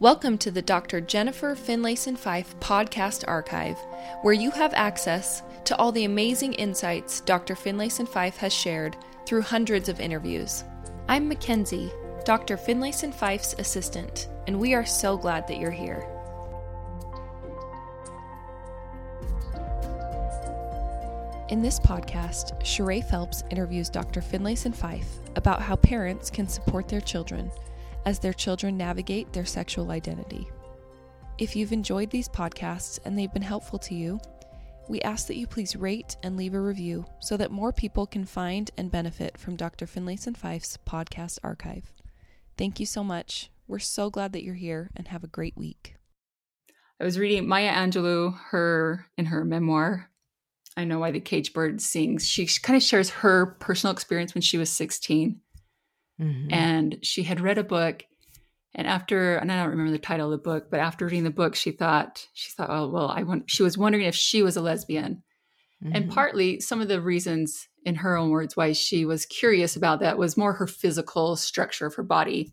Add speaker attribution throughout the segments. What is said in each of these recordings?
Speaker 1: Welcome to the Dr. Jennifer Finlayson Fife podcast archive, where you have access to all the amazing insights Dr. Finlayson Fife has shared through hundreds of interviews. I'm Mackenzie, Dr. Finlayson Fife's assistant, and we are so glad that you're here. In this podcast, Sheree Phelps interviews Dr. Finlayson Fife about how parents can support their children as their children navigate their sexual identity. If you've enjoyed these podcasts and they've been helpful to you, we ask that you please rate and leave a review so that more people can find and benefit from Dr. Finlayson Fife's podcast archive. Thank you so much. We're so glad that you're here and have a great week.
Speaker 2: I was reading Maya Angelou, her in her memoir, I Know Why the Cage Bird Sings. She kind of shares her personal experience when she was 16 Mm-hmm. And she had read a book. And after, and I don't remember the title of the book, but after reading the book, she thought, she thought, oh, well, I want, she was wondering if she was a lesbian. Mm-hmm. And partly some of the reasons, in her own words, why she was curious about that was more her physical structure of her body.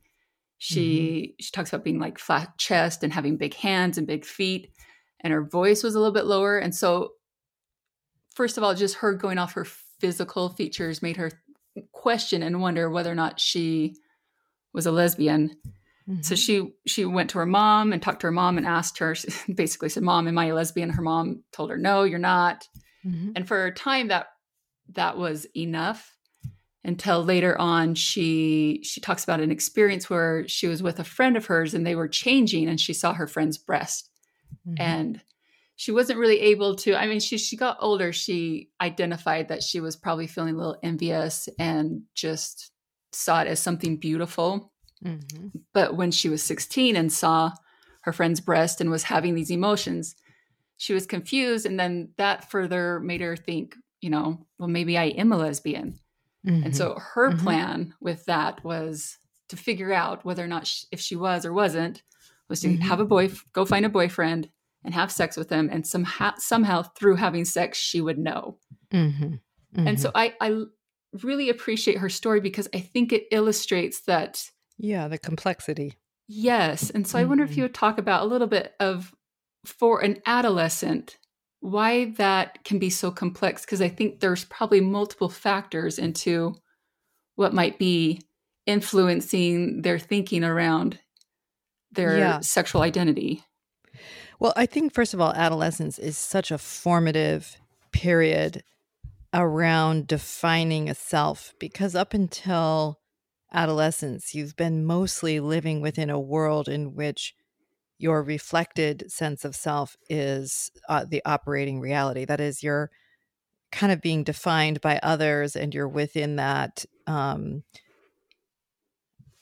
Speaker 2: She mm-hmm. she talks about being like flat chest and having big hands and big feet, and her voice was a little bit lower. And so, first of all, just her going off her physical features made her question and wonder whether or not she was a lesbian. Mm-hmm. So she she went to her mom and talked to her mom and asked her. basically said, "Mom, am I a lesbian?" Her mom told her, "No, you're not." Mm-hmm. And for a time, that that was enough. Until later on, she she talks about an experience where she was with a friend of hers and they were changing, and she saw her friend's breast, mm-hmm. and she wasn't really able to i mean she she got older she identified that she was probably feeling a little envious and just saw it as something beautiful mm-hmm. but when she was 16 and saw her friend's breast and was having these emotions she was confused and then that further made her think you know well maybe i am a lesbian mm-hmm. and so her mm-hmm. plan with that was to figure out whether or not she, if she was or wasn't was to mm-hmm. have a boy go find a boyfriend and have sex with him and somehow somehow through having sex she would know mm-hmm. Mm-hmm. and so I, I really appreciate her story because i think it illustrates that
Speaker 3: yeah the complexity
Speaker 2: yes and so mm-hmm. i wonder if mm-hmm. you would talk about a little bit of for an adolescent why that can be so complex because i think there's probably multiple factors into what might be influencing their thinking around their yeah. sexual identity
Speaker 3: well, I think, first of all, adolescence is such a formative period around defining a self because up until adolescence, you've been mostly living within a world in which your reflected sense of self is uh, the operating reality. That is, you're kind of being defined by others and you're within that um,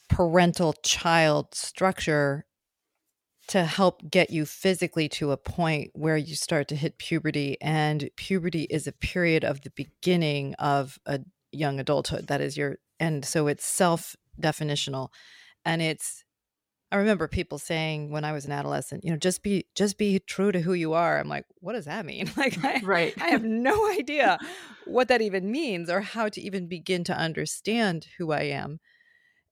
Speaker 3: parental child structure to help get you physically to a point where you start to hit puberty. And puberty is a period of the beginning of a young adulthood. That is your, and so it's self definitional. And it's, I remember people saying when I was an adolescent, you know, just be just be true to who you are. I'm like, what does that mean? Like, I,
Speaker 2: right?
Speaker 3: I have no idea what that even means or how to even begin to understand who I am.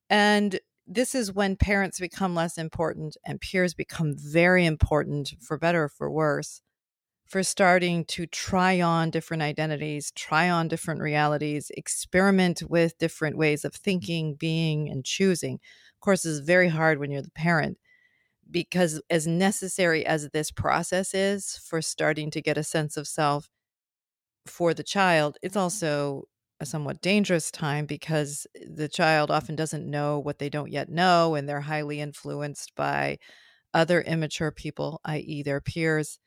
Speaker 3: And this is when parents become less important and peers become very important for better or for worse for starting to try on different identities, try on different realities, experiment with different ways of thinking, being, and choosing. Of course, it's very hard when you're the parent because, as necessary as this process is for starting to get a sense of self for the child, it's mm-hmm. also a somewhat dangerous time because eh, the child often doesn't know what they don't yet know and they're highly influenced by other immature people, i.e., their peers.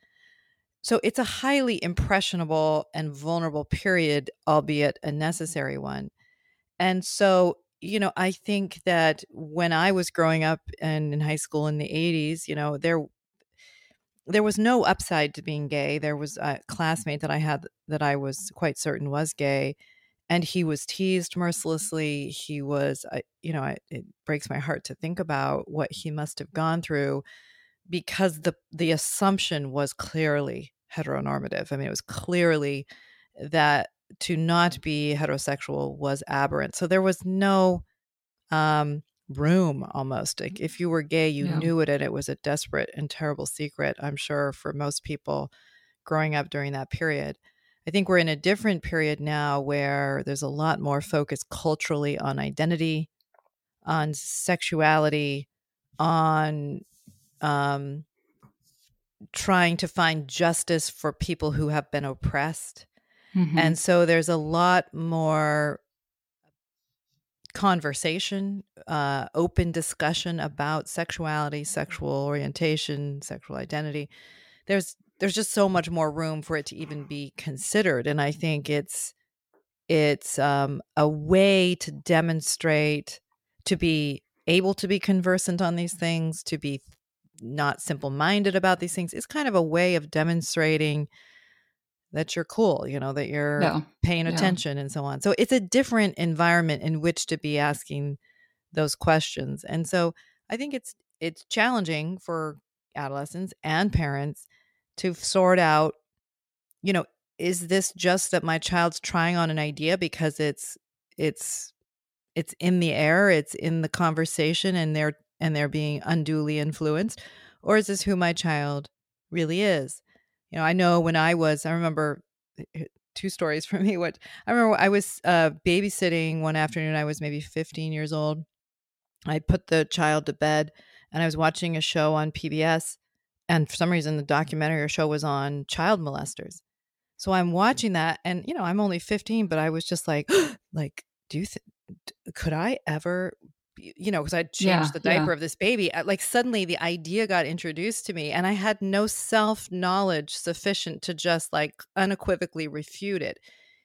Speaker 3: So it's a highly impressionable and vulnerable period, albeit a necessary one. And so, you know, I think that when I was growing up and in high school in the 80s, you know, there there was no upside to being gay. There was a classmate that I had that I was quite certain was gay and he was teased mm-hmm. mercilessly he was uh, you know it breaks my heart to think about what he mm-hmm. must have gone through because the the assumption was clearly heteronormative i mean it was clearly that to not be heterosexual was aberrant so there was no um room almost. Like if you were gay, you
Speaker 2: Yeah.
Speaker 3: knew it and it was a desperate and terrible secret, I'm sure, for most people growing up during that period. I think we're in a different period now where there's a lot more focus culturally on identity, on sexuality, on um, trying to find justice for people who have been oppressed.
Speaker 2: Mhm.
Speaker 3: And so there's a lot more conversation, uh, open discussion about sexuality, sexual orientation, sexual identity. There's there's just so much more room for it to even be considered, and I think it's it's um, a way to demonstrate to be able to be conversant on these things, to be not simple minded about these things. It's kind of a way of demonstrating that you're cool, you know, that you're paying attention and so on. So it's a different environment in which to be asking those questions. And so I think it's it's challenging for adolescents and parents to sort out, you know, is this just that my child's trying on an idea because it's it's it's in the air, it's in the conversation and they're and they're being unduly influenced or is this who my child really is? You know, I know when I was I remember uh, two stories for me what I remember I was uh babysitting one afternoon I was maybe 15 years old. I put the child to bed and I was watching a show on PBS and for some reason the documentary or show was on child molesters. So I'm watching that and you know, I'm only 15 but I was just like like do you th- could I ever you know, because I changed
Speaker 2: Yeah,
Speaker 3: the
Speaker 2: yeah.
Speaker 3: diaper of this baby, uh, like suddenly the idea got introduced to me, and I had no self knowledge sufficient to just like unequivocally refute it.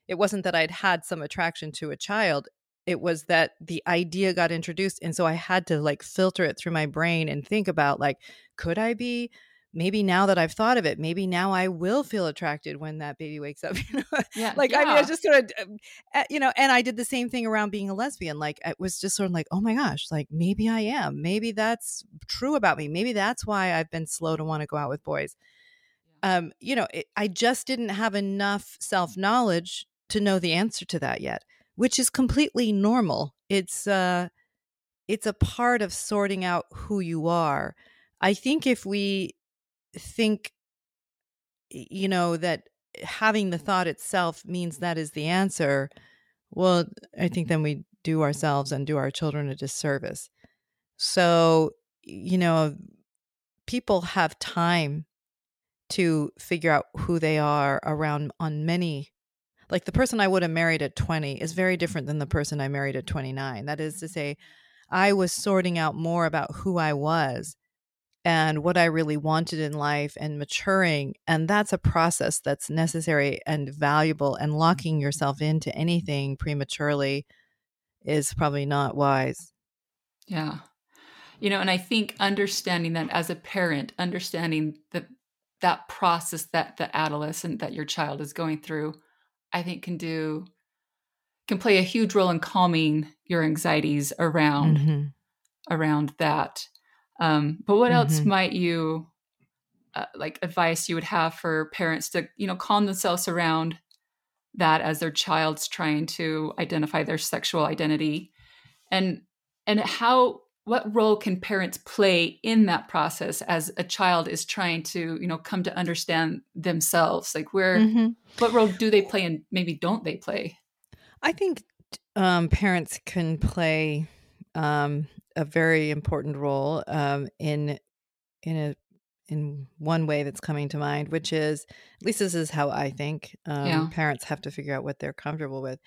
Speaker 3: It wasn't that I'd had some attraction to a child, it was that the idea got introduced. And so I had to like filter it through my brain and think about like, could I be? Maybe now that I've thought of it, maybe now I will feel attracted when that baby wakes up. You know,
Speaker 2: Yeah.
Speaker 3: like I mean, I
Speaker 2: yeah.
Speaker 3: just sort of, uh, you know, and I did the same thing around being a lesbian. Like it was just sort of like, oh my gosh, like maybe I am. Maybe that's true about me. Maybe that's why I've been slow to want to go out with boys. Um, you know, it, I just didn't have enough self knowledge to know the answer to that yet, which is completely normal. It's uh, it's a part of sorting out who you are. I think if we think you know that having the thought itself means that is the answer well i think then we do ourselves and do our children a disservice. So you know people have time to figure out who they are around on many like the person i would have married at 20 is very different than the person i married at 29 that is to say i was sorting out more about who i was and what I really wanted in life and maturing. And that's a process that's necessary and valuable. And locking yourself into anything prematurely is probably not wise.
Speaker 2: Yeah. You know, and I think understanding that as a parent, understanding that that process that the adolescent that your child is going through, I think can do can play a huge role in calming your anxieties around
Speaker 3: Mhm.
Speaker 2: around that. Um, but what else
Speaker 3: Mhm.
Speaker 2: might you uh, like advice you would have for parents to you know calm themselves around that as their child's trying to identify their sexual identity and and how what role can parents play in that process as a child is trying to you know come to understand themselves like where
Speaker 3: Mhm.
Speaker 2: what role do they play and maybe don't they play
Speaker 3: I think um, parents can play um, a very important role um, in in a in one way that's coming to mind, which is at least this is how I think. Um,
Speaker 2: Yeah.
Speaker 3: Parents have to figure out what they're comfortable with.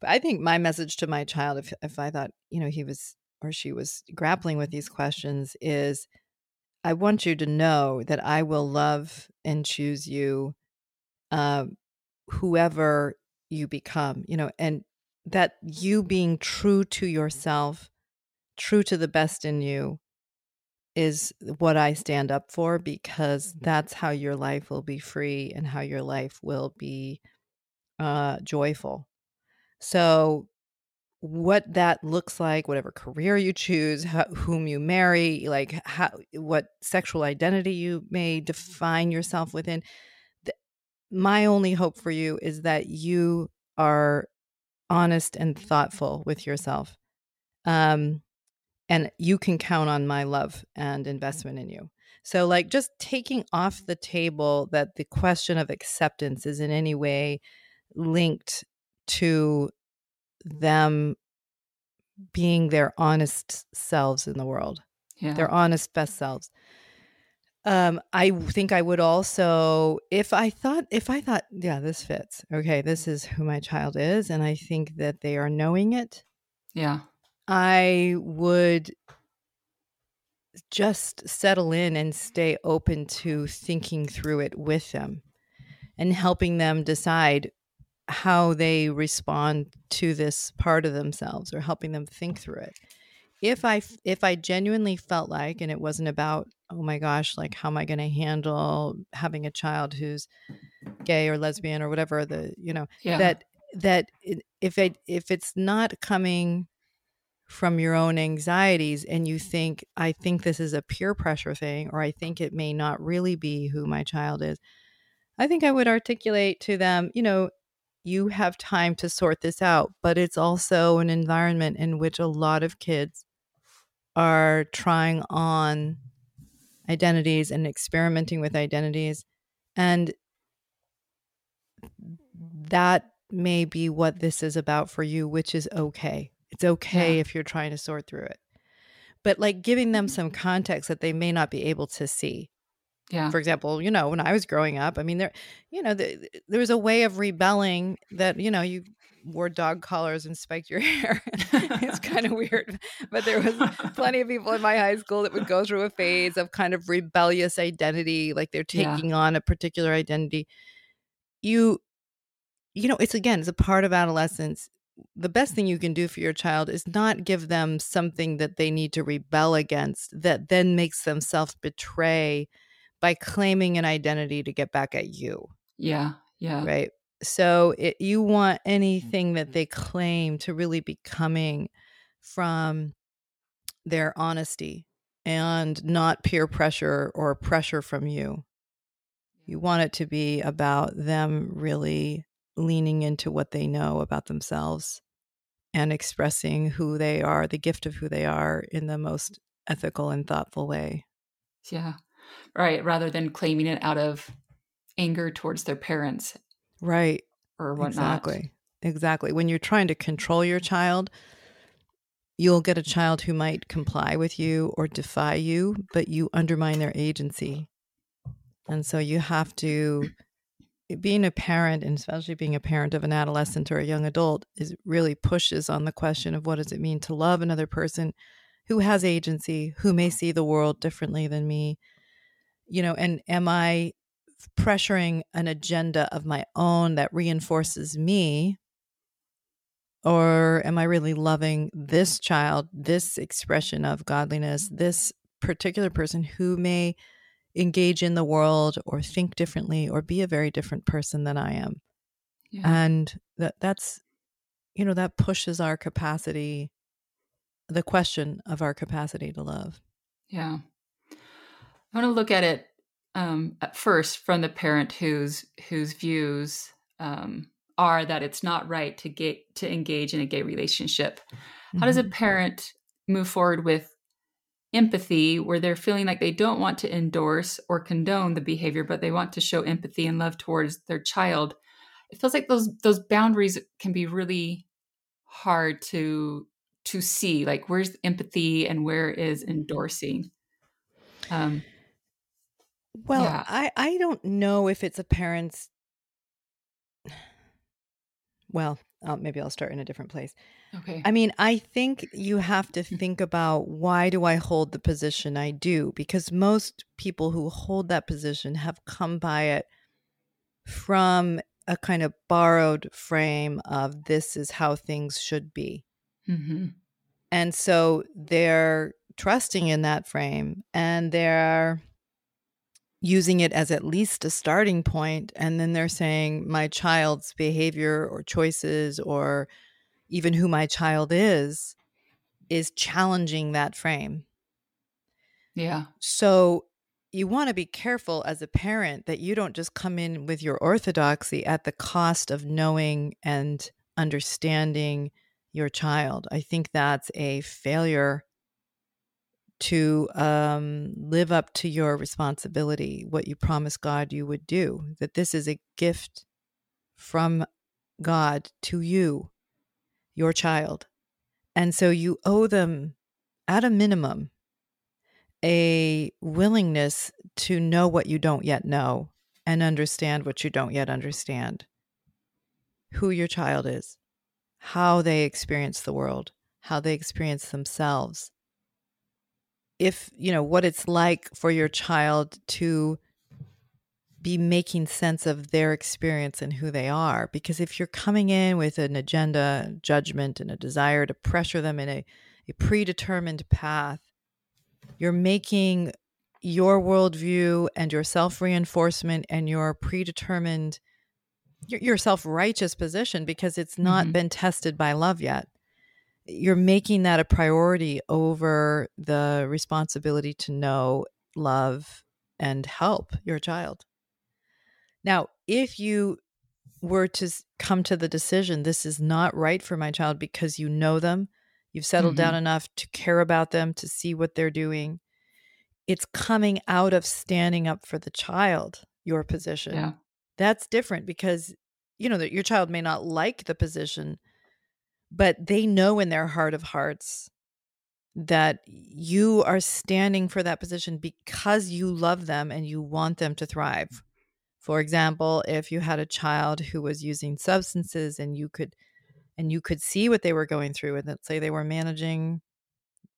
Speaker 3: But I think my message to my child, if if I thought you know he was or she was grappling with these questions, is I want you to know that I will love and choose you, uh, whoever you become. You know, and that you being true to yourself, true to the best in you, is what I stand up for because that's how your life will be free and how your life will be uh, joyful. So, what that looks like, whatever career you choose, how, whom you marry, like how, what sexual identity you may define yourself within, th- my only hope for you is that you are honest and thoughtful with yourself. Um, and you can count on my love and investment in you. So, like, just taking off the table that the question of acceptance is in any way linked to them being their honest selves in the world, yeah. their honest best selves. Um, I think I would also, if I thought, if I thought, yeah, this fits. Okay, this is who my child is, and I think that they are knowing it.
Speaker 2: Yeah.
Speaker 3: I would just settle in and stay open to thinking through it with them and helping them decide how they respond to this part of themselves or helping them think through it if i if i genuinely felt like and it wasn't about oh my gosh like how am i going to handle having a child who's gay or lesbian or whatever the you know yeah. that that if it if it's not coming from your own anxieties and you think i think this is a peer pressure thing or i think it may not really be who my child is i think i would articulate to them you know you have time to sort this out. But it's also an environment in which a lot of kids are trying on identities and experimenting with identities. And that may be what this is about for you, which is okay. It's okay yeah. if you're trying to sort through it. But like giving them some mm-hmm. context that they may not be able to see.
Speaker 2: Yeah.
Speaker 3: For example, you know, when I was growing up, I mean, there, you know, the, there was a way of rebelling that, you know, you wore dog collars and spiked your hair. it's kind of weird, but there was plenty of people in my high school that would go through a phase of kind of rebellious identity, like they're taking yeah. on a particular identity. You, you know, it's again, it's a part of adolescence. The best thing you can do for your child is not give them something that they need to rebel against that then makes them self betray by claiming an identity to get back at you.
Speaker 2: Yeah. Yeah.
Speaker 3: Right. So it, you want anything that mm-hmm. they claim to really be coming from their honesty and not peer pressure or pressure from you. You want it to be about them really leaning into what they know about themselves and expressing who they are, the gift of who they are in the most ethical and thoughtful way.
Speaker 2: Yeah right? Rather than claiming it out of anger towards their parents.
Speaker 3: Right.
Speaker 2: Or whatnot.
Speaker 3: Exactly. Exactly. When you're trying to control your child, you'll get a child who might comply with you or defy you, but you undermine their agency. And so you have to being a parent and especially being a parent of an adolescent or a young adult is really pushes on the question of what does it mean to love another person who has agency, who may see the world differently than me, you know, and am I pressuring an agenda of my own that reinforces me? Or am I really loving this child, this expression of godliness, this particular person who may engage in the world or think differently or be a very different person than I am? Yeah. And that that's you know that pushes our capacity the question of our capacity to love.
Speaker 2: Yeah. I want to look at it um, at first from the parent whose whose views um, are that it's not right to get to engage in a gay relationship. Mm-hmm. How does a mm-hmm. parent move forward with empathy where they're feeling like they don't want to endorse or condone the behavior, but they want to show empathy and love towards their child? It feels like those those boundaries can be really hard to to see. Like where's empathy and where is endorsing? Um,
Speaker 3: well, yeah. I I don't know if it's a parent's. Well, uh, maybe I'll start in a different place.
Speaker 2: Okay.
Speaker 3: I mean, I think you have to think about why do I hold the position I do? Because most people who hold that position have come by it from a kind of borrowed frame of this is how things should be. Mm-hmm. And so they're trusting in that frame and they're using it as at least a starting point and then they're saying my child's behavior or choices or even who my child is is challenging that frame.
Speaker 2: Yeah.
Speaker 3: So you want to be careful as a parent that you don't just come in with your orthodoxy at the cost of knowing and understanding your child. I think that's a failure to um, live up to your responsibility, what you promised God you would do, that this is a gift from God to you, your child. And so you owe them, at a minimum, a willingness to know what you don't yet know and understand what you don't yet understand. Who your child is, how they experience the world, how they experience themselves. If, you know, what it's like for your child to be making sense of their experience and who they are. Because if you're coming in with an agenda, judgment, and a desire to pressure them in a, a predetermined path, you're making your worldview and your self reinforcement and your predetermined, your, your self righteous position, because it's not mm-hmm. been tested by love yet. You're making that a priority over the responsibility to know, love, and help your child. Now, if you were to come to the decision, this is not right for my child because you know them, you've settled mm-hmm. down enough to care about them, to see what they're doing. It's coming out of standing up for the child, your position. Yeah. That's different because, you know, that your child may not like the position, but they know in their heart of hearts that you are standing for that position because you love them and you want them to thrive. For example, if you had a child who was using substances and you could and you could see what they were going through and let's say they were managing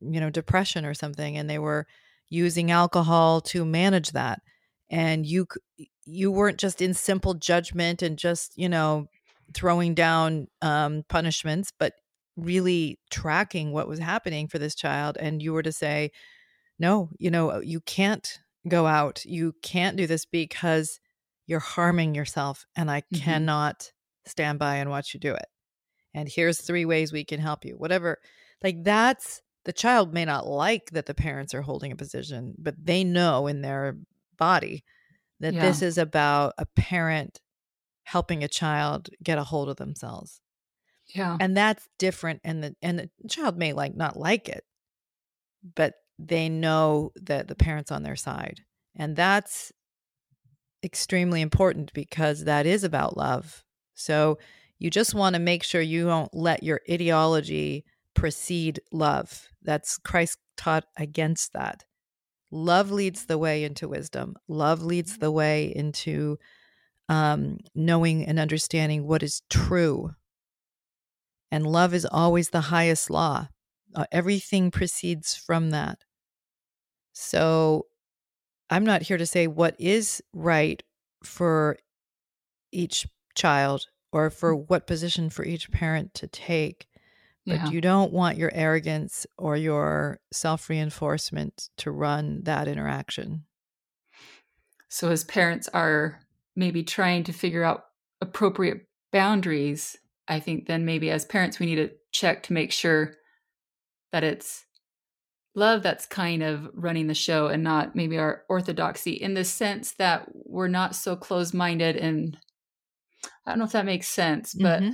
Speaker 3: you know depression or something and they were using alcohol to manage that and you you weren't just in simple judgment and just you know throwing down um, punishments but really tracking what was happening for this child and you were to say no you know you can't go out you can't do this because you're harming yourself and I mm-hmm. cannot stand by and watch you do it. And here's three ways we can help you. Whatever. Like that's the child may not like that the parents are holding a position, but they know in their body that yeah. this is about a parent helping a child get a hold of themselves.
Speaker 2: Yeah.
Speaker 3: And that's different and the and the child may like not like it, but they know that the parents on their side. And that's extremely important because that is about love. So you just want to make sure you don't let your ideology precede love. That's Christ taught against that. Love leads the way into wisdom. Love leads mm-hmm. the way into um, knowing and understanding what is true. And love is always the highest law. Uh, everything proceeds from that. So I'm not here to say what is right for each child or for mm. what position for each parent to take. But yeah. you don't want your arrogance or your self reinforcement to run that interaction.
Speaker 2: So, as parents are maybe trying to figure out appropriate boundaries, I think then maybe as parents, we need to check to make sure that it's love that's kind of running the show and not maybe our orthodoxy in the sense that we're not so close-minded and i don't know if that makes sense but mm-hmm.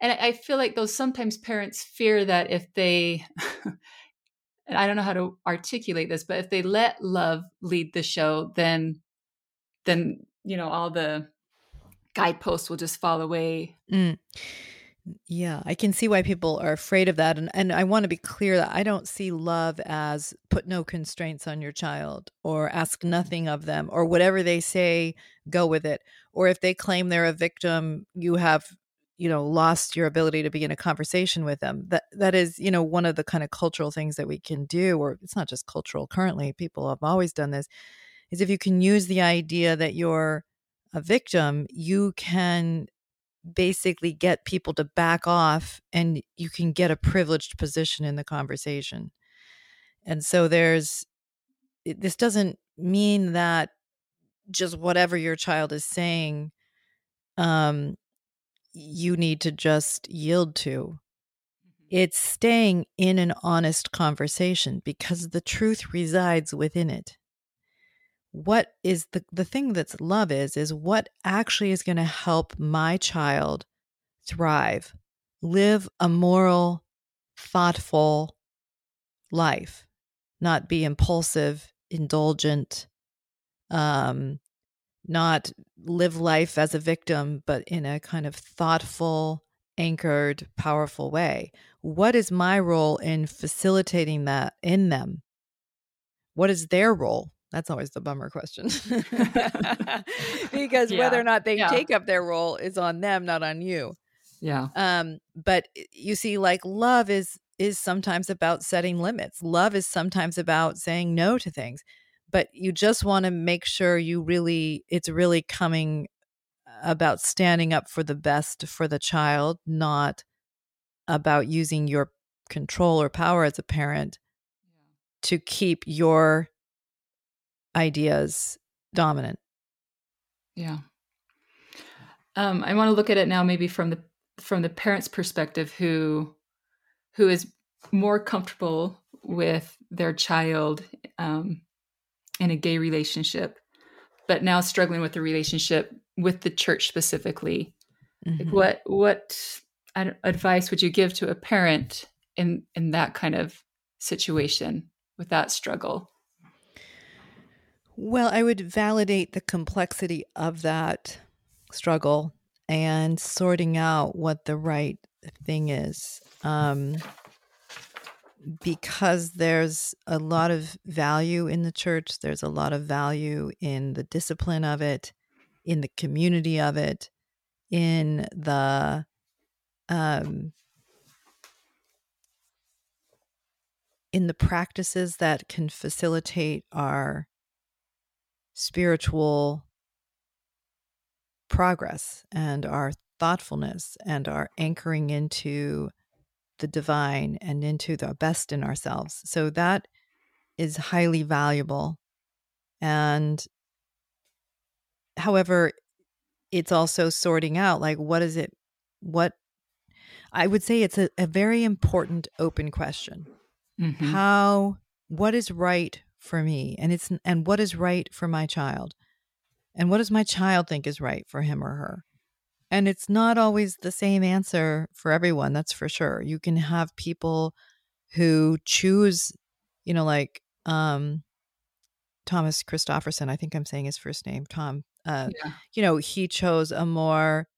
Speaker 2: and i feel like those sometimes parents fear that if they and i don't know how to articulate this but if they let love lead the show then then you know all the guideposts will just fall away
Speaker 3: mm. Yeah, I can see why people are afraid of that. And, and I want to be clear that I don't see love as put no constraints on your child or ask nothing of them or whatever they say, go with it. Or if they claim they're a victim, you have, you know, lost your ability to be in a conversation with them. That that is, you know, one of the kind of cultural things that we can do, or it's not just cultural currently, people have always done this, is if you can use the idea that you're a victim, you can basically get people to back off and you can get a privileged position in the conversation. And so there's this doesn't mean that just whatever your child is saying um you need to just yield to. Mm-hmm. It's staying in an honest conversation because the truth resides within it what is the the thing that's love is is what actually is going to help my child thrive live a moral thoughtful life not be impulsive, indulgent, um, not live life as a victim, but in a kind of thoughtful, anchored, powerful way. What is my role in facilitating that in them? What is their role? That's always the bummer question. because yeah. whether or not they yeah. take up their role is on them, not on you.
Speaker 2: Yeah.
Speaker 3: Um, but you see, like love is is sometimes about setting limits. Love is sometimes about saying no to things. But you just want to make sure you really it's really coming about standing up for the best for the child, not about using your control or power as a parent to keep your ideas dominant.
Speaker 2: Yeah. Um, I want to look at it now maybe from the from the parent's perspective who who is more comfortable with their child um, in a gay relationship, but now struggling with the relationship with the church specifically. Mm-hmm. Like what what advice would you give to a parent in in that kind of situation with that struggle?
Speaker 3: Well, I would validate the complexity of that struggle and sorting out what the right thing is. Um, because there's a lot of value in the church, there's a lot of value in the discipline of it, in the community of it, in the um, in the practices that can facilitate our spiritual progress and our thoughtfulness and our anchoring into the divine and into the best in ourselves. So that is highly valuable. And however, it's also sorting out like what is it what I would say it's a, a very important open question. Mm-hmm. How what is right for me and it's and what is right for my child? And what does my child think is right for him or her? And it's not always the same answer for everyone, that's for sure. You can have people who choose, you know, like um Thomas Christofferson, I think I'm saying his first name, Tom. Uh, yeah. you know, he chose a more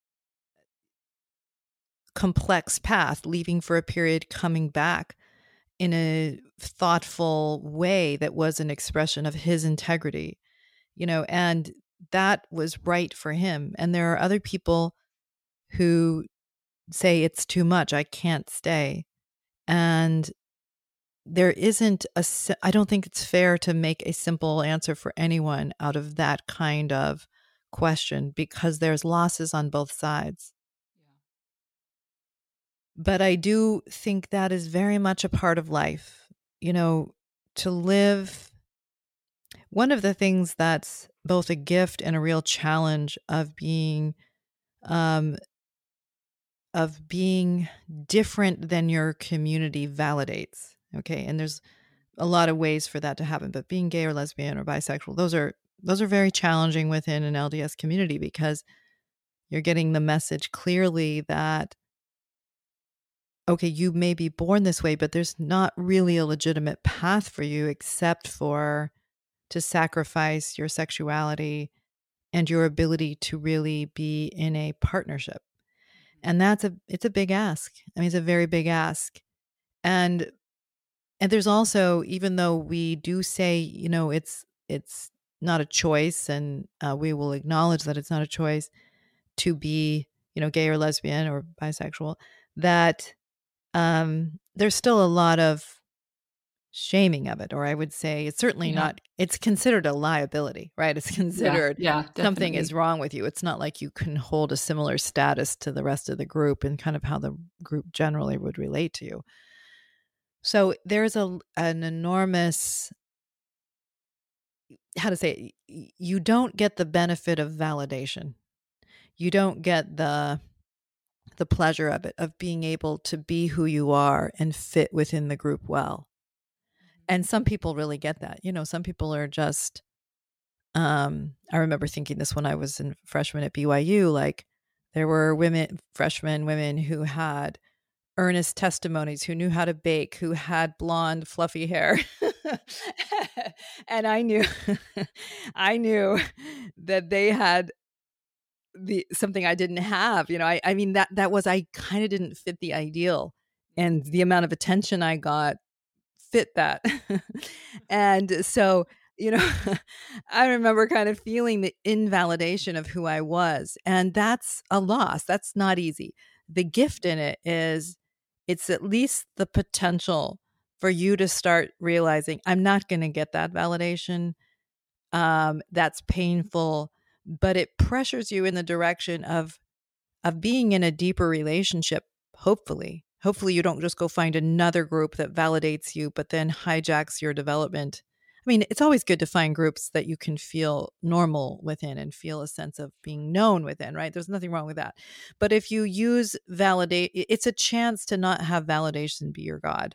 Speaker 3: complex path, leaving for a period, coming back in a thoughtful way that was an expression of his integrity, you know, and that was right for him. And there are other people who say it's too much, I can't stay. And there isn't a, I don't think it's fair to make a simple answer for anyone out of that kind of question because there's losses on both sides. But I do think that is very much a part of life. You know, to live, one of the things that's both a gift and a real challenge of being um, of being different than your community validates okay and there's a lot of ways for that to happen but being gay or lesbian or bisexual those are those are very challenging within an LDS community because you're getting the message clearly that okay you may be born this way but there's not really a legitimate path for you except for to sacrifice your sexuality and your ability to really be in a partnership. And that's a it's a big ask. I mean it's a very big ask. And and there's also even though we do say you know it's it's not a choice and uh, we will acknowledge that it's not a choice to be you know gay or lesbian or bisexual that um there's still a lot of shaming of it or i would say it's certainly yeah. not it's considered a liability right? It's considered
Speaker 2: yeah, yeah
Speaker 3: something is wrong with you. It's not like you can hold a similar status to the rest of the group and kind of how the group generally would relate to you. So there's a an enormous how to say it, you don't get the benefit of validation. You don't get the the pleasure of it of being able to be who you are and fit within the group well. And some people really get that you know some people are just um i remember thinking this when i was in freshman at byu like there were women freshmen women who had earnest testimonies who knew how to bake who had blonde fluffy hair. And I knew I knew that they had the something I didn't have. You know, I I mean that that was I kind of didn't fit the ideal and the amount of attention I got fit that. and so, you know, I remember kind of feeling the invalidation of who I was. And that's a loss. That's not easy. The gift in it is it's at least the potential for you to start realizing I'm not going to get that validation. Um, that's painful, but it pressures you in the direction of of being in a deeper relationship. Hopefully, hopefully you don't just go find another group that validates you, but then hijacks your development. I mean, it's always good to find groups that you can feel normal within and feel a sense of being known within, right? There's nothing wrong with that. But if you use validate, it's a chance to not have validation be your God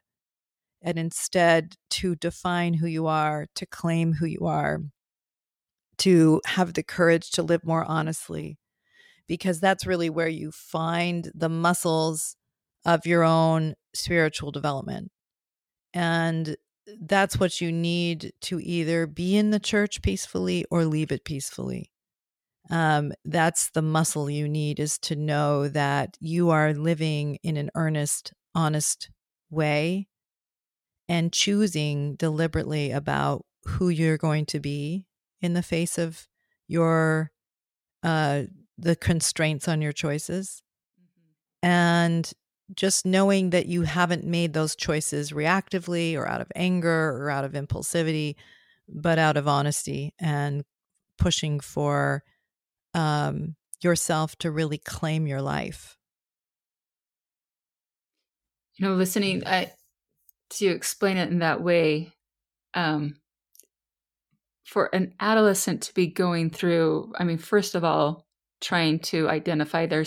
Speaker 3: and instead to define who you are, to claim who you are, to have the courage to live more honestly, because that's really where you find the muscles of your own spiritual development. And that's what you need to either be in the church peacefully or leave it peacefully. Um, that's the muscle you need is to know that you are living in an earnest, honest way and choosing deliberately about who you're going to be in the face of your uh the constraints on your choices mm-hmm. and just knowing that you haven't made those choices reactively or out of anger or out of impulsivity but out of honesty and pushing for um, yourself to really claim your life
Speaker 2: you know listening I, to explain it in that way um, for an adolescent to be going through i mean first of all trying to identify their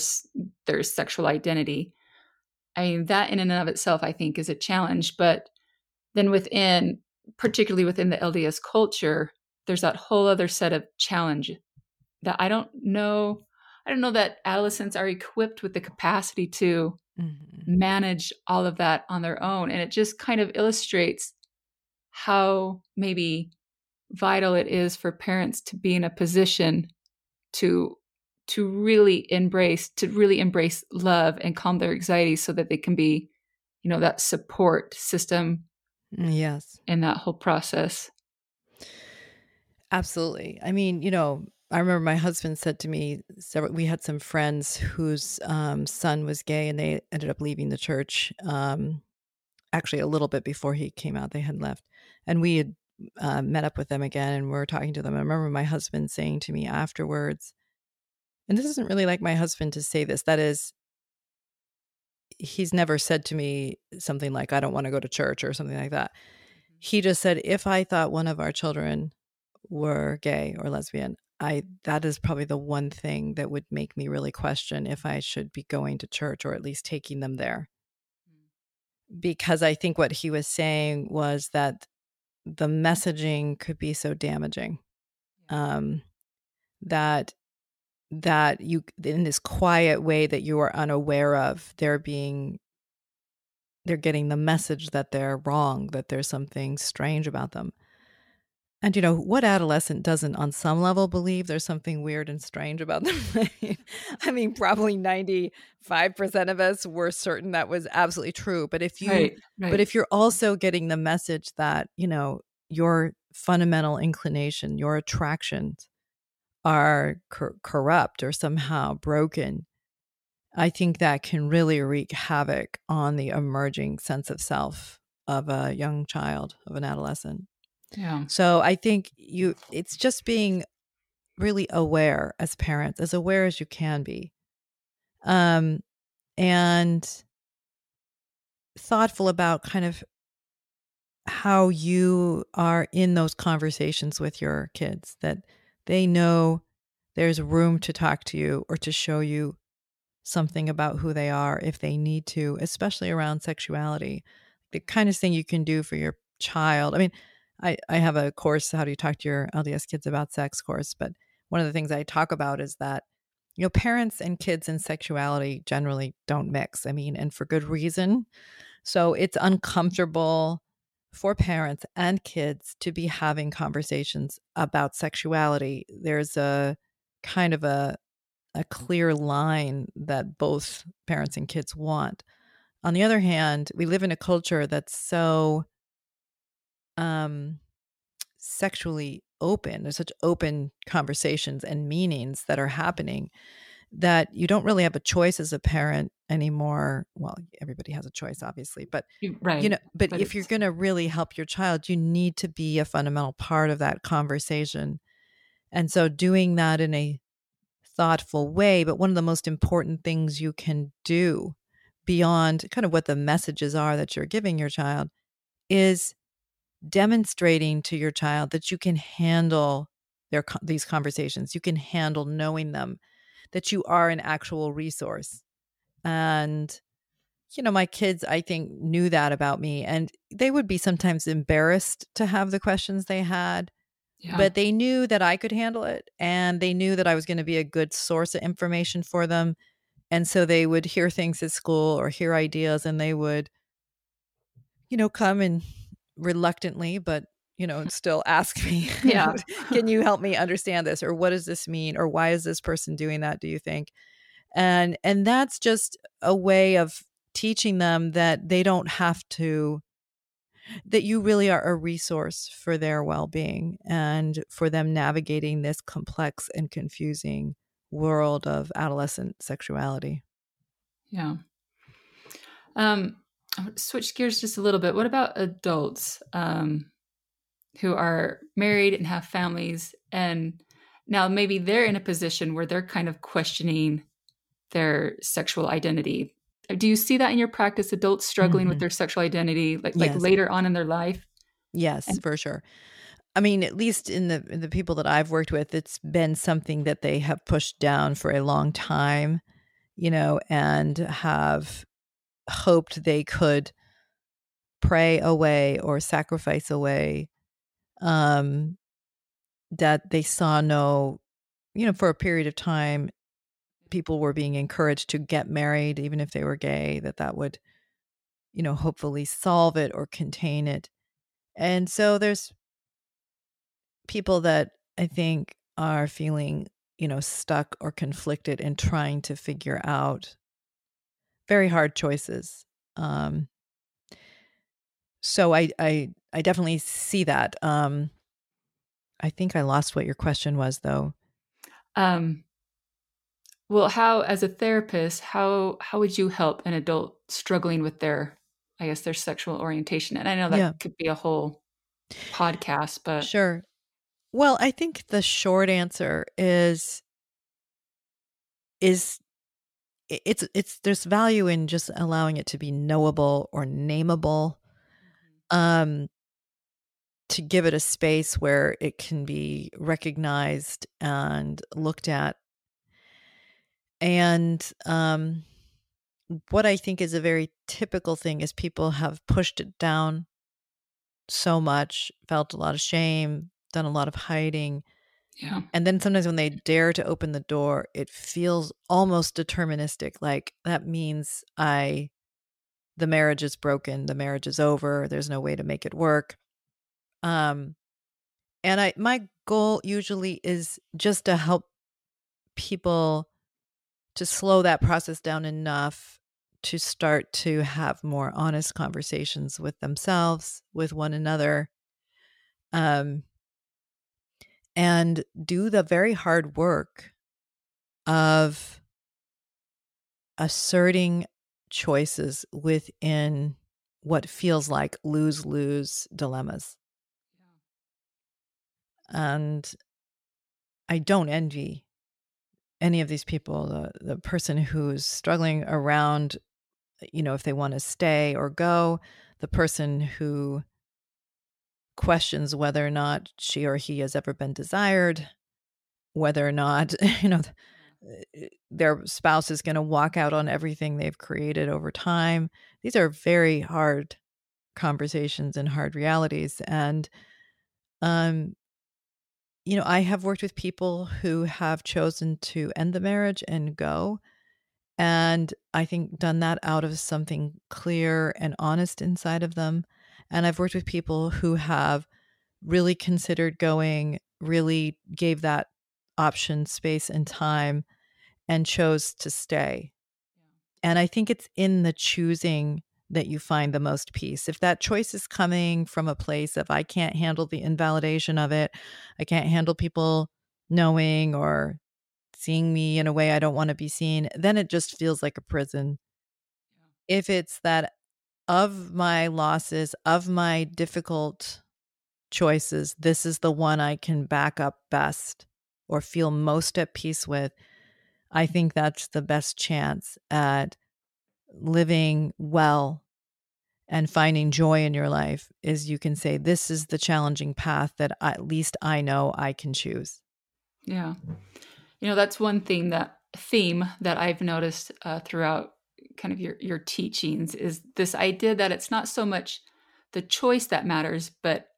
Speaker 2: their sexual identity i mean that in and of itself i think is a challenge but then within particularly within the lds culture there's that whole other set of challenge that i don't know i don't know that adolescents are equipped with the capacity to mm-hmm. manage all of that on their own. And it just kind of illustrates how maybe vital it is for parents to be in a position to to really embrace to really embrace love and calm their anxiety so that they can be you know that support system
Speaker 3: mm, yes
Speaker 2: in that whole process
Speaker 3: absolutely i mean you know I remember my husband said to me, several, we had some friends whose um, son was gay and they ended up leaving the church. Um, actually, a little bit before he came out, they had left. And we had uh, met up with them again and we were talking to them. I remember my husband saying to me afterwards, and this isn't really like my husband to say this, that is, he's never said to me something like, I don't want to go to church or something like that. Mm-hmm. He just said, if I thought one of our children were gay or lesbian, I that is probably the one thing that would make me really question if I should be going to church or at least taking them there. Mm. Because I think what he was saying was that the messaging could be so damaging. Um, that that you in this quiet way that you are unaware of they're being they're getting the message that they're wrong that there's something strange about them and you know, what adolescent doesn't on some level believe there's something weird and strange about the them? I mean, probably 95% of us were certain that was absolutely true. But if you right, right. but if you're also getting the message that, you know, your fundamental inclination, your attractions are cor- corrupt or somehow broken, I think that can really wreak havoc on the emerging sense of self of a young child, of an adolescent.
Speaker 2: Yeah.
Speaker 3: So I think you it's just being really aware as parents, as aware as you can be. Um and thoughtful about kind of how you are in those conversations with your kids that they know there's room to talk to you or to show you something about who they are if they need to, especially around sexuality. The kind of thing you can do for your child. I mean, I, I have a course, How Do You Talk to Your LDS Kids About Sex course. But one of the things I talk about is that, you know, parents and kids and sexuality generally don't mix. I mean, and for good reason. So it's uncomfortable for parents and kids to be having conversations about sexuality. There's a kind of a a clear line that both parents and kids want. On the other hand, we live in a culture that's so um sexually open. There's such open conversations and meanings that are happening that you don't really have a choice as a parent anymore. Well, everybody has a choice, obviously, but
Speaker 2: right.
Speaker 3: You know, but, but if you're going to really help your child, you need to be a fundamental part of that conversation. And so, doing that in a thoughtful way, but one of the most important things you can do beyond kind of what the messages are that you're giving your child is demonstrating to your child that you can handle their these conversations you can handle knowing them that you are an actual resource and you know my kids i think knew that about me and they would be sometimes embarrassed to have the questions they had yeah. but they knew that i could handle it and they knew that i was going to be a good source of information for them and so they would hear things at school or hear ideas and they would you know come and reluctantly, but you know, still ask me,
Speaker 2: yeah,
Speaker 3: can you help me understand this or what does this mean or why is this person doing that, do you think? And and that's just a way of teaching them that they don't have to that you really are a resource for their well-being and for them navigating this complex and confusing world of adolescent sexuality.
Speaker 2: Yeah. Um switch gears just a little bit. What about adults um, who are married and have families, and now maybe they're in a position where they're kind of questioning their sexual identity? Do you see that in your practice? Adults struggling mm-hmm. with their sexual identity, like yes. like later on in their life.
Speaker 3: Yes, and- for sure. I mean, at least in the in the people that I've worked with, it's been something that they have pushed down for a long time, you know, and have hoped they could pray away or sacrifice away um that they saw no you know for a period of time people were being encouraged to get married even if they were gay that that would you know hopefully solve it or contain it. And so there's people that i think are feeling you know stuck or conflicted in trying to figure out very hard choices. Um, so I, I, I definitely see that. Um, I think I lost what your question was, though. Um,
Speaker 2: well, how, as a therapist, how how would you help an adult struggling with their, I guess, their sexual orientation? And I know that yeah. could be a whole podcast, but
Speaker 3: sure. Well, I think the short answer is is it's it's there's value in just allowing it to be knowable or nameable mm-hmm. um to give it a space where it can be recognized and looked at and um what i think is a very typical thing is people have pushed it down so much felt a lot of shame done a lot of hiding
Speaker 2: yeah.
Speaker 3: And then sometimes when they dare to open the door, it feels almost deterministic. Like that means I, the marriage is broken, the marriage is over, there's no way to make it work. Um, and I, my goal usually is just to help people to slow that process down enough to start to have more honest conversations with themselves, with one another. Um, and do the very hard work of asserting choices within what feels like lose lose dilemmas. Yeah. And I don't envy any of these people, the, the person who's struggling around, you know, if they want to stay or go, the person who questions whether or not she or he has ever been desired, whether or not, you know, eh, their spouse is going to walk out on everything they've created over time. These are very hard conversations and hard realities. And, um, you know, I have worked with people who have chosen to end the marriage and go. And I think done that out of something clear and honest inside of them And I've worked with people who have really considered going, really gave that option space and time and chose to stay. And I think it's in the choosing that you find the most peace. If that choice is coming from a place of, I can't handle the invalidation of it, I can't handle people knowing or seeing me in a way I don't want to be seen, then it just feels like a prison. If it's that of my losses, of my difficult choices, this is the one I can back up best or feel most at peace with, I think that's the best chance at living well and finding joy in your life is you can say this is the challenging path that at least I know I can choose.
Speaker 2: Yeah. You know, that's one thing that theme that I've noticed uh, throughout kind of your your teachings is this idea that it's not so much the choice that matters, but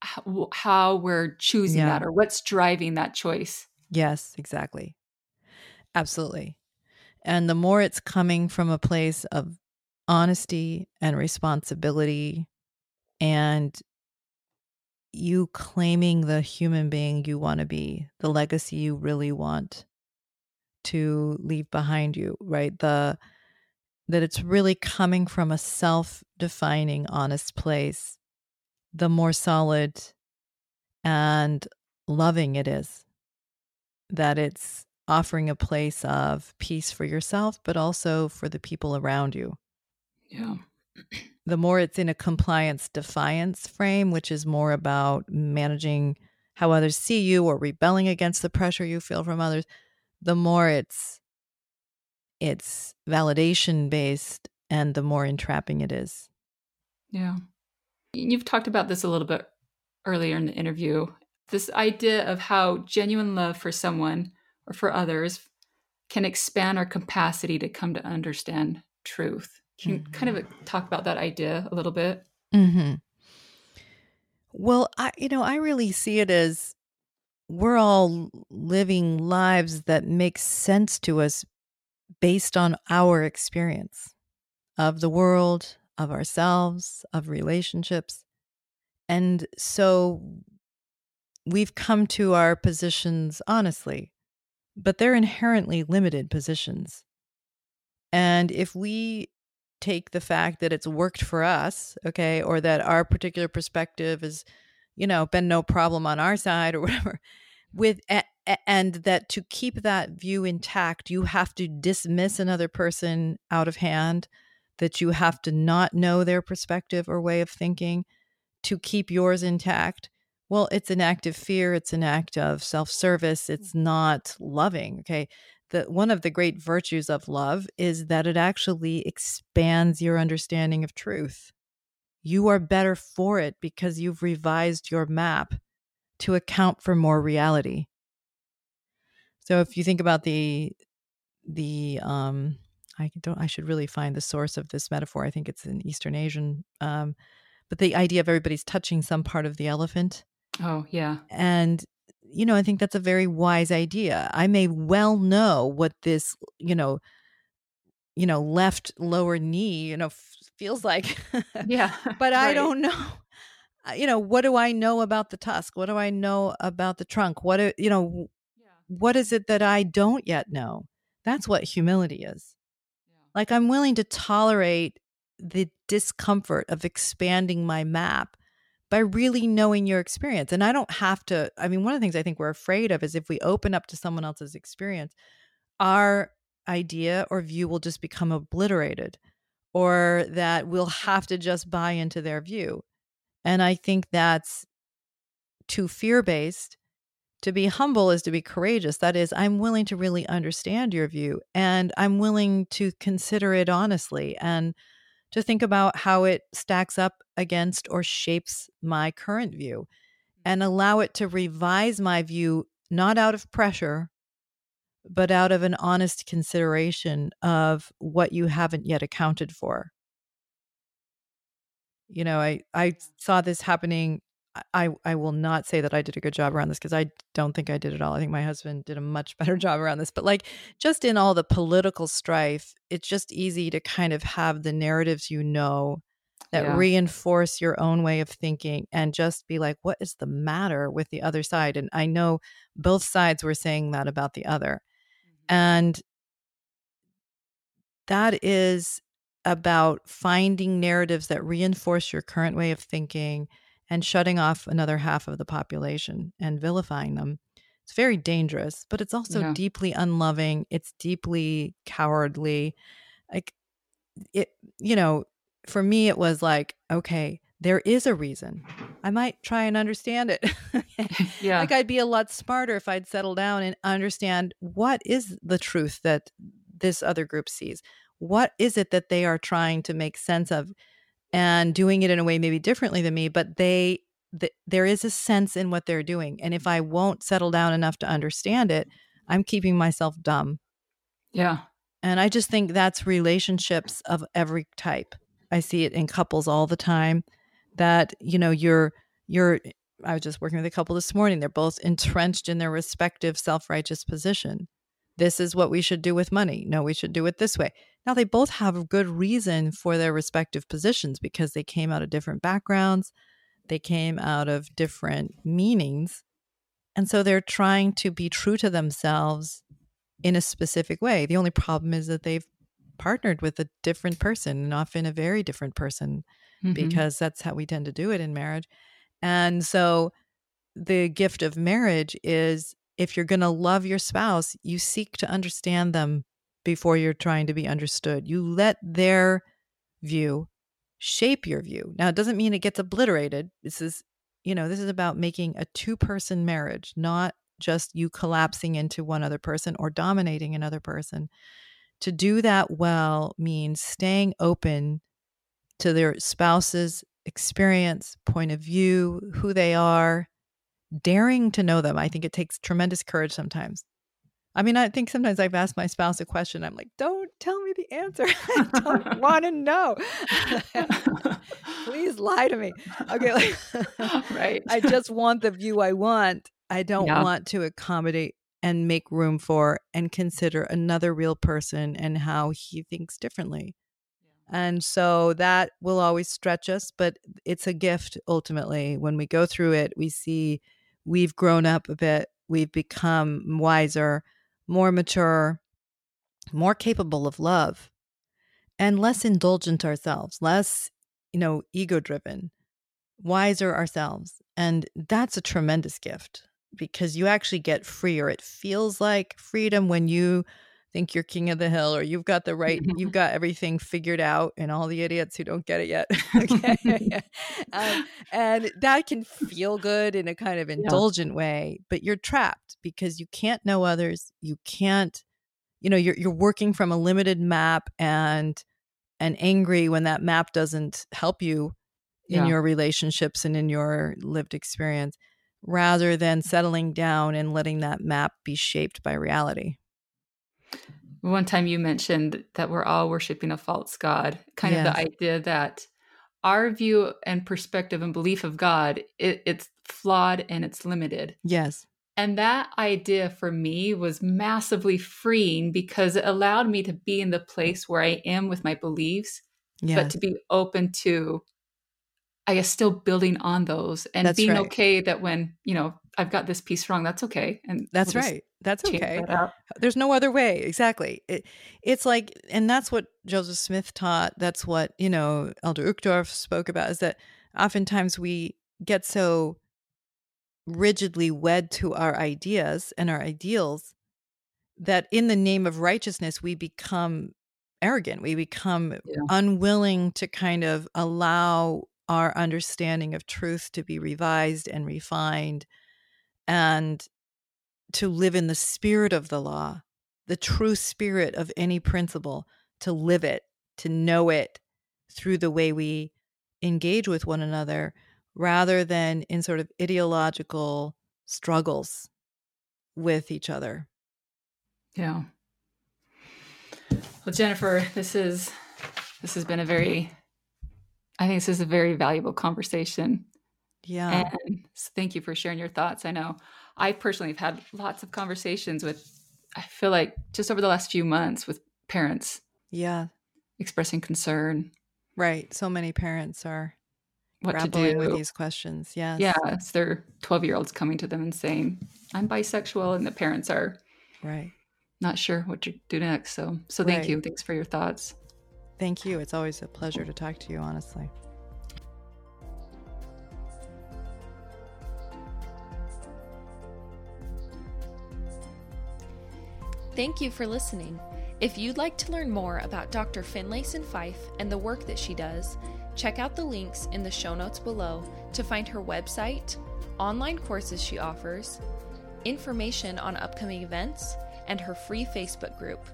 Speaker 2: how, how we're choosing yeah. that or what's driving that choice.
Speaker 3: Yes, exactly. Absolutely. And the more it's coming from a place of honesty and responsibility and you claiming the human being you want to be, the legacy you really want to leave behind you, right? The that it's really coming from a self-defining honest place, the more solid and loving it is. That it's offering a place of peace for yourself, but also for the people around you.
Speaker 2: Yeah.
Speaker 3: The more it's in a compliance defiance frame, which is more about managing how others see you or rebelling against the pressure you feel from others, the more it's it's validation based and the more entrapping it is.
Speaker 2: Yeah. You've talked about this a little bit earlier in the interview. This idea of how genuine love for someone or for others can expand our capacity to come to understand truth. Can you mm-hmm. kind of talk about that idea a little bit?
Speaker 3: Mm-hmm. Well, I you know, I really see it as we're all living lives that make sense to us based on our experience of the world, of ourselves, of relationships. And so we've come to our positions honestly but they're inherently limited positions. And if we take the fact that it's worked for us, okay, or that our particular perspective has, you know, been no problem on our side or whatever, with and that to keep that view intact, you have to dismiss another person out of hand, that you have to not know their perspective or way of thinking to keep yours intact well, it's an act of fear, it's an act of self-service, it's mm. not loving, okay? The one of the great virtues of love is that it actually expands your understanding of truth. You are better for it because you've revised your map to account for more reality. So if you think about the the um I don't I should really find the source of this metaphor. I think it's an Eastern Asian um but the idea of everybody's touching some part of the elephant
Speaker 2: Oh, yeah.
Speaker 3: And, you know, I think that's a very wise idea. I may well know what this, you know, you know, left lower knee, you know, f- feels like.
Speaker 2: yeah.
Speaker 3: but I right. don't know. You know, what do I know about the tusk? What do I know about the trunk? What, do, you know. What is it that I don't yet know? That's what humility is. Yeah. Like I'm willing to tolerate the discomfort of expanding my map by really knowing your experience. And I don't have to, I mean, one of the things I think we're afraid of is if we open up to someone else's experience, our idea or view will just become obliterated or that we'll have to just buy into their view. And I think that's too fear based. To be humble is to be courageous. That is, I'm willing to really understand your view and I'm willing to consider it honestly and to think about how it stacks up against or shapes my current view and mm-hmm. allow it to revise my view, not out of pressure, but out of an honest consideration of what you haven't yet accounted for. You know, I, I saw this happening I, I will not say that I did a good job around this because I don't think I did it all. I think my husband did a much better job around this. But like just in all the political strife, it's just easy to kind of have the narratives you know that yeah. reinforce your own way of thinking and just be like, what is the matter with the other side? And I know both sides were saying that about the other. Mm-hmm. And that is about finding narratives that reinforce your current way of thinking and shutting off another half of the population and vilifying them. It's very dangerous, but it's also yeah. deeply unloving. It's deeply cowardly. Like it, you know, for me, it was like, okay, there is a reason. I might try and understand it. yeah. Like I'd be a lot smarter if I'd settle down and understand what is the truth that this other group sees. What is it that they are trying to make sense of and doing it in a way maybe differently than me, but they th- there is a sense in what they're doing. And if I won't settle down enough to understand it, I'm keeping myself dumb.
Speaker 2: Yeah.
Speaker 3: And I just think that's relationships of every type. I see it in couples all the time that, you know, you're, you're, I was just working with a couple this morning. They're both entrenched in their respective self righteous position. This is what we should do with money. No, we should do it this way. Now, they both have a good reason for their respective positions because they came out of different backgrounds they came out of different meanings. And so they're trying to be true to themselves in a specific way. The only problem is that they've partnered with a different person and often a very different person mm-hmm. because that's how we tend to do it in marriage. And so the gift of marriage is if you're going to love your spouse, you seek to understand them before you're trying to be understood. You let their view shape your view. Now, it doesn't mean it gets obliterated. This is, you know, this is about making a two person marriage, not just you collapsing into one other person or dominating another person. To do that well means staying open to their spouse's experience, point of view, who they are, daring to know them. I think it takes tremendous courage sometimes I mean, I think sometimes I've asked my spouse a question. I'm like, don't tell me the answer. I don't want to know. Please lie to me. Okay. Like,
Speaker 2: right.
Speaker 3: I just want the view I want. I don't yeah. want to accommodate and make room for and consider another real person and how he thinks differently. And so that will always stretch us, but it's a gift ultimately. When we go through it, we see we've grown up a bit, we've become wiser more mature, more capable of love, and less indulgent ourselves, less, you know, ego driven, wiser ourselves. And that's a tremendous gift because you actually get freer. It feels like freedom when you think you're king of the hill or you've got the right you've got everything figured out and all the idiots who don't get it yet okay um, and that can feel good in a kind of indulgent yeah. way but you're trapped because you can't know others you can't you know you're, you're working from a limited map and and angry when that map doesn't help you in yeah. your relationships and in your lived experience rather than settling down and letting that map be shaped by reality
Speaker 2: one time you mentioned that we're all worshiping a false God, kind yes. of the idea that our view and perspective and belief of God, it, it's flawed and it's limited.
Speaker 3: Yes.
Speaker 2: And that idea for me was massively freeing because it allowed me to be in the place where I am with my beliefs, yes. but to be open to, I guess, still building on those and that's being right. okay that when, you know, I've got this piece wrong, that's okay. And
Speaker 3: that's we'll right. That's okay. That There's no other way. Exactly. It, it's like, and that's what Joseph Smith taught. That's what, you know, Elder Uchtdorf spoke about is that oftentimes we get so rigidly wed to our ideas and our ideals that in the name of righteousness, we become arrogant. We become yeah. unwilling to kind of allow our understanding of truth to be revised and refined and to live in the spirit of the law, the true spirit of any principle, to live it, to know it through the way we engage with one another, rather than in sort of ideological struggles with each other.
Speaker 2: Yeah. Well, Jennifer, this is this has been a very I think this is a very valuable conversation.
Speaker 3: Yeah.
Speaker 2: And so thank you for sharing your thoughts. I know I personally have had lots of conversations with, I feel like just over the last few months with parents.
Speaker 3: Yeah.
Speaker 2: Expressing concern.
Speaker 3: Right. So many parents are
Speaker 2: what to
Speaker 3: grappling
Speaker 2: do.
Speaker 3: with these questions. Yes.
Speaker 2: Yeah, it's their 12 year olds coming to them and saying, I'm bisexual, and the parents are
Speaker 3: Right.
Speaker 2: not sure what to do next. So, so thank
Speaker 3: Right.
Speaker 2: you. Thanks for your thoughts.
Speaker 3: Thank you. It's always a pleasure to talk to you, honestly.
Speaker 1: Thank you for listening. If you'd like to learn more about Dr. Finlayson Fife and the work that she does, check out the links in the show notes below to find her website, online courses she offers, information on upcoming events, and her free Facebook group.